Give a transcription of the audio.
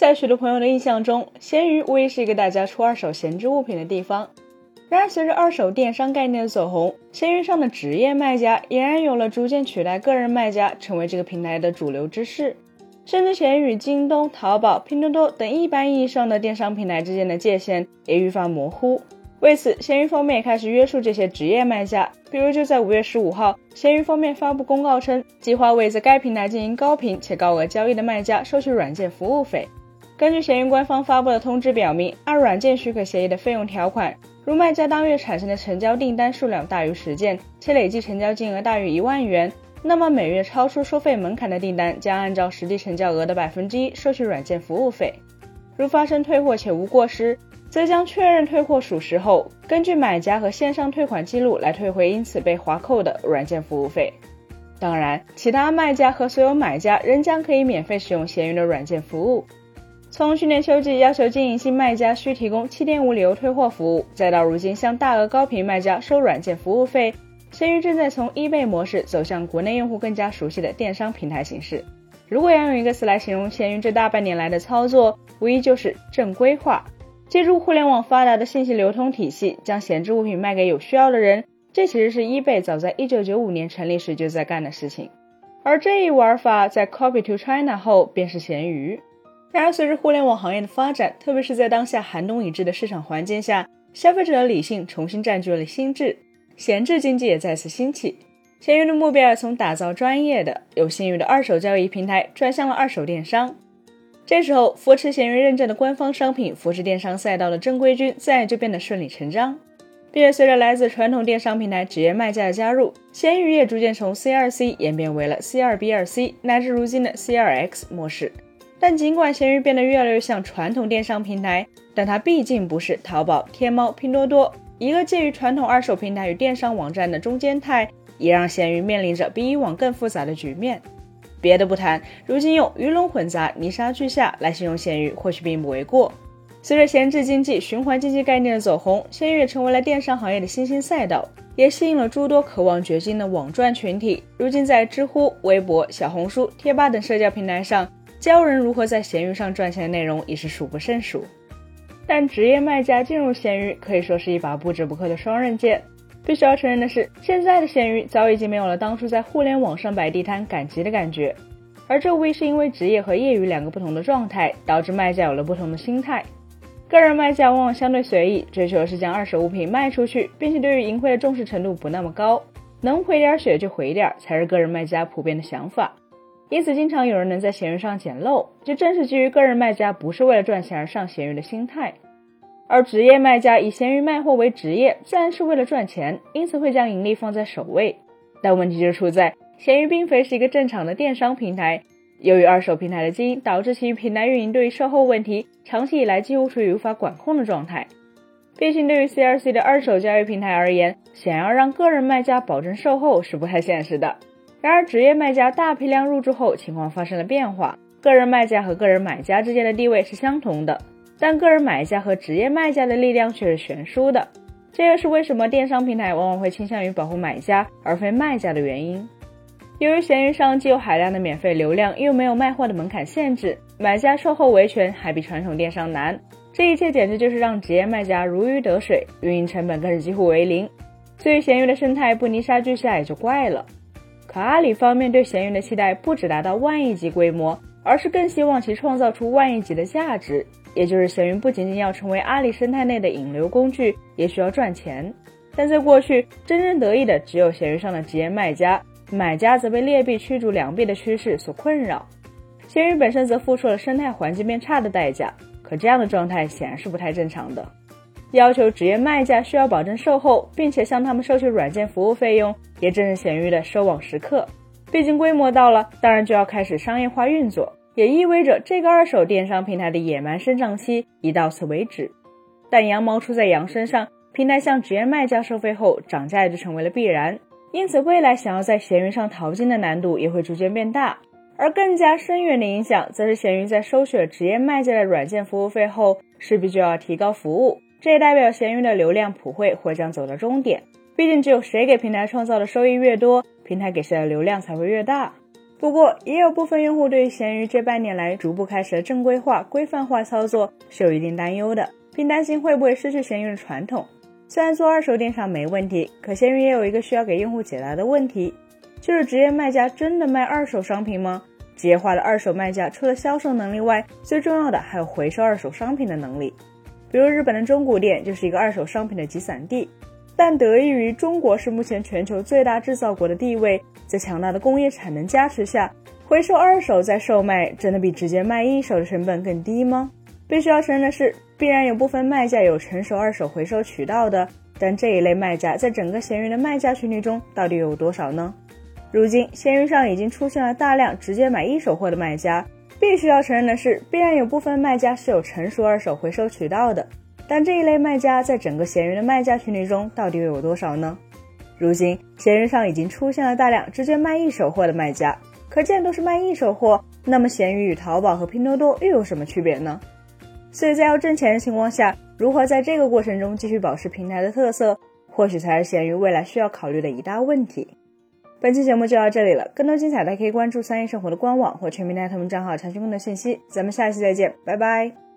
在许多朋友的印象中，闲鱼无疑是一个大家出二手闲置物品的地方。然而，随着二手电商概念的走红，闲鱼上的职业卖家俨然有了逐渐取代个人卖家成为这个平台的主流之势。甚至闲鱼、京东、淘宝、拼多多等一般意义上的电商平台之间的界限也愈发模糊。为此，闲鱼方面也开始约束这些职业卖家。比如，就在五月十五号，闲鱼方面发布公告称，计划为在该平台进行高频且高额交易的卖家收取软件服务费。根据闲鱼官方发布的通知表明，按软件许可协议的费用条款，如卖家当月产生的成交订单数量大于十件，且累计成交金额大于一万元，那么每月超出收费门槛的订单将按照实际成交额的百分之一收取软件服务费。如发生退货且无过失，则将确认退货属实后，根据买家和线上退款记录来退回因此被划扣的软件服务费。当然，其他卖家和所有买家仍将可以免费使用闲鱼的软件服务。从去年秋季要求经营性卖家需提供七点五理由退货服务，再到如今向大额高频卖家收软件服务费，闲鱼正在从 eBay 模式走向国内用户更加熟悉的电商平台形式。如果要用一个词来形容闲鱼这大半年来的操作，无疑就是正规化。借助互联网发达的信息流通体系，将闲置物品卖给有需要的人，这其实是 eBay 早在一九九五年成立时就在干的事情。而这一玩法在 Copy to China 后，便是闲鱼。然而，随着互联网行业的发展，特别是在当下寒冬已至的市场环境下，消费者的理性重新占据了心智，闲置经济也再次兴起。闲鱼的目标从打造专业的、有信誉的二手交易平台，转向了二手电商。这时候，扶持闲鱼认证的官方商品，扶持电商赛道的正规军，自然就变得顺理成章。并且，随着来自传统电商平台职业卖家的加入，闲鱼也逐渐从 C2C 演变为了 C2B2C，乃至如今的 C2X 模式。但尽管闲鱼变得越来越像传统电商平台，但它毕竟不是淘宝、天猫、拼多多一个介于传统二手平台与电商网站的中间态，也让闲鱼面临着比以往更复杂的局面。别的不谈，如今用鱼龙混杂、泥沙俱下来形容闲鱼，或许并不为过。随着闲置经济、循环经济概念的走红，闲鱼也成为了电商行业的新兴赛道，也吸引了诸多渴望掘金的网赚群体。如今在知乎、微博、小红书、贴吧等社交平台上。教人如何在闲鱼上赚钱的内容已是数不胜数，但职业卖家进入闲鱼可以说是一把不折不扣的双刃剑。必须要承认的是，现在的闲鱼早已经没有了当初在互联网上摆地摊赶集的感觉，而这无疑是因为职业和业余两个不同的状态，导致卖家有了不同的心态。个人卖家往往相对随意，追求的是将二手物品卖出去，并且对于盈亏的重视程度不那么高，能回点血就回点，才是个人卖家普遍的想法。因此，经常有人能在闲鱼上捡漏，这正是基于个人卖家不是为了赚钱而上闲鱼的心态。而职业卖家以闲鱼卖货为职业，自然是为了赚钱，因此会将盈利放在首位。但问题就出在，闲鱼并非是一个正常的电商平台，由于二手平台的基因，导致其平台运营对于售后问题，长期以来几乎处于无法管控的状态。毕竟，对于 CRC 的二手交易平台而言，想要让个人卖家保证售后是不太现实的。然而，职业卖家大批量入驻后，情况发生了变化。个人卖家和个人买家之间的地位是相同的，但个人买家和职业卖家的力量却是悬殊的。这也是为什么电商平台往往会倾向于保护买家而非卖家的原因。由于闲鱼上既有海量的免费流量，又没有卖货的门槛限制，买家售后维权还比传统电商难。这一切简直就是让职业卖家如鱼得水，运营成本更是几乎为零。所以，闲鱼的生态不泥沙俱下也就怪了。可阿里方面对闲鱼的期待不止达到万亿级规模，而是更希望其创造出万亿级的价值。也就是闲鱼不仅仅要成为阿里生态内的引流工具，也需要赚钱。但在过去，真正得意的只有闲鱼上的职业卖家，买家则被劣币驱逐良币的趋势所困扰。闲鱼本身则付出了生态环境变差的代价。可这样的状态显然是不太正常的。要求职业卖家需要保证售后，并且向他们收取软件服务费用，也正是闲鱼的收网时刻。毕竟规模到了，当然就要开始商业化运作，也意味着这个二手电商平台的野蛮生长期已到此为止。但羊毛出在羊身上，平台向职业卖家收费后，涨价也就成为了必然。因此，未来想要在闲鱼上淘金的难度也会逐渐变大。而更加深远的影响，则是闲鱼在收取了职业卖家的软件服务费后，势必就要提高服务。这也代表闲鱼的流量普惠或将走到终点。毕竟，只有谁给平台创造的收益越多，平台给谁的流量才会越大。不过，也有部分用户对于闲鱼这半年来逐步开始的正规化、规范化操作是有一定担忧的，并担心会不会失去闲鱼的传统。虽然做二手电商没问题，可闲鱼也有一个需要给用户解答的问题，就是职业卖家真的卖二手商品吗？职业化的二手卖家除了销售能力外，最重要的还有回收二手商品的能力。比如日本的中古店就是一个二手商品的集散地，但得益于中国是目前全球最大制造国的地位。在强大的工业产能加持下，回收二手再售卖，真的比直接卖一手的成本更低吗？必须要承认的是，必然有部分卖家有成熟二手回收渠道的，但这一类卖家在整个闲鱼的卖家群体中到底有多少呢？如今闲鱼上已经出现了大量直接买一手货的卖家，必须要承认的是，必然有部分卖家是有成熟二手回收渠道的，但这一类卖家在整个闲鱼的卖家群体中到底又有多少呢？如今，闲鱼上已经出现了大量直接卖一手货的卖家，可见都是卖一手货。那么，闲鱼与淘宝和拼多多又有什么区别呢？所以在要挣钱的情况下，如何在这个过程中继续保持平台的特色，或许才是闲鱼未来需要考虑的一大问题。本期节目就到这里了，更多精彩的可以关注三叶生活的官网或全民 Net 他们账号查询更多信息。咱们下期再见，拜拜。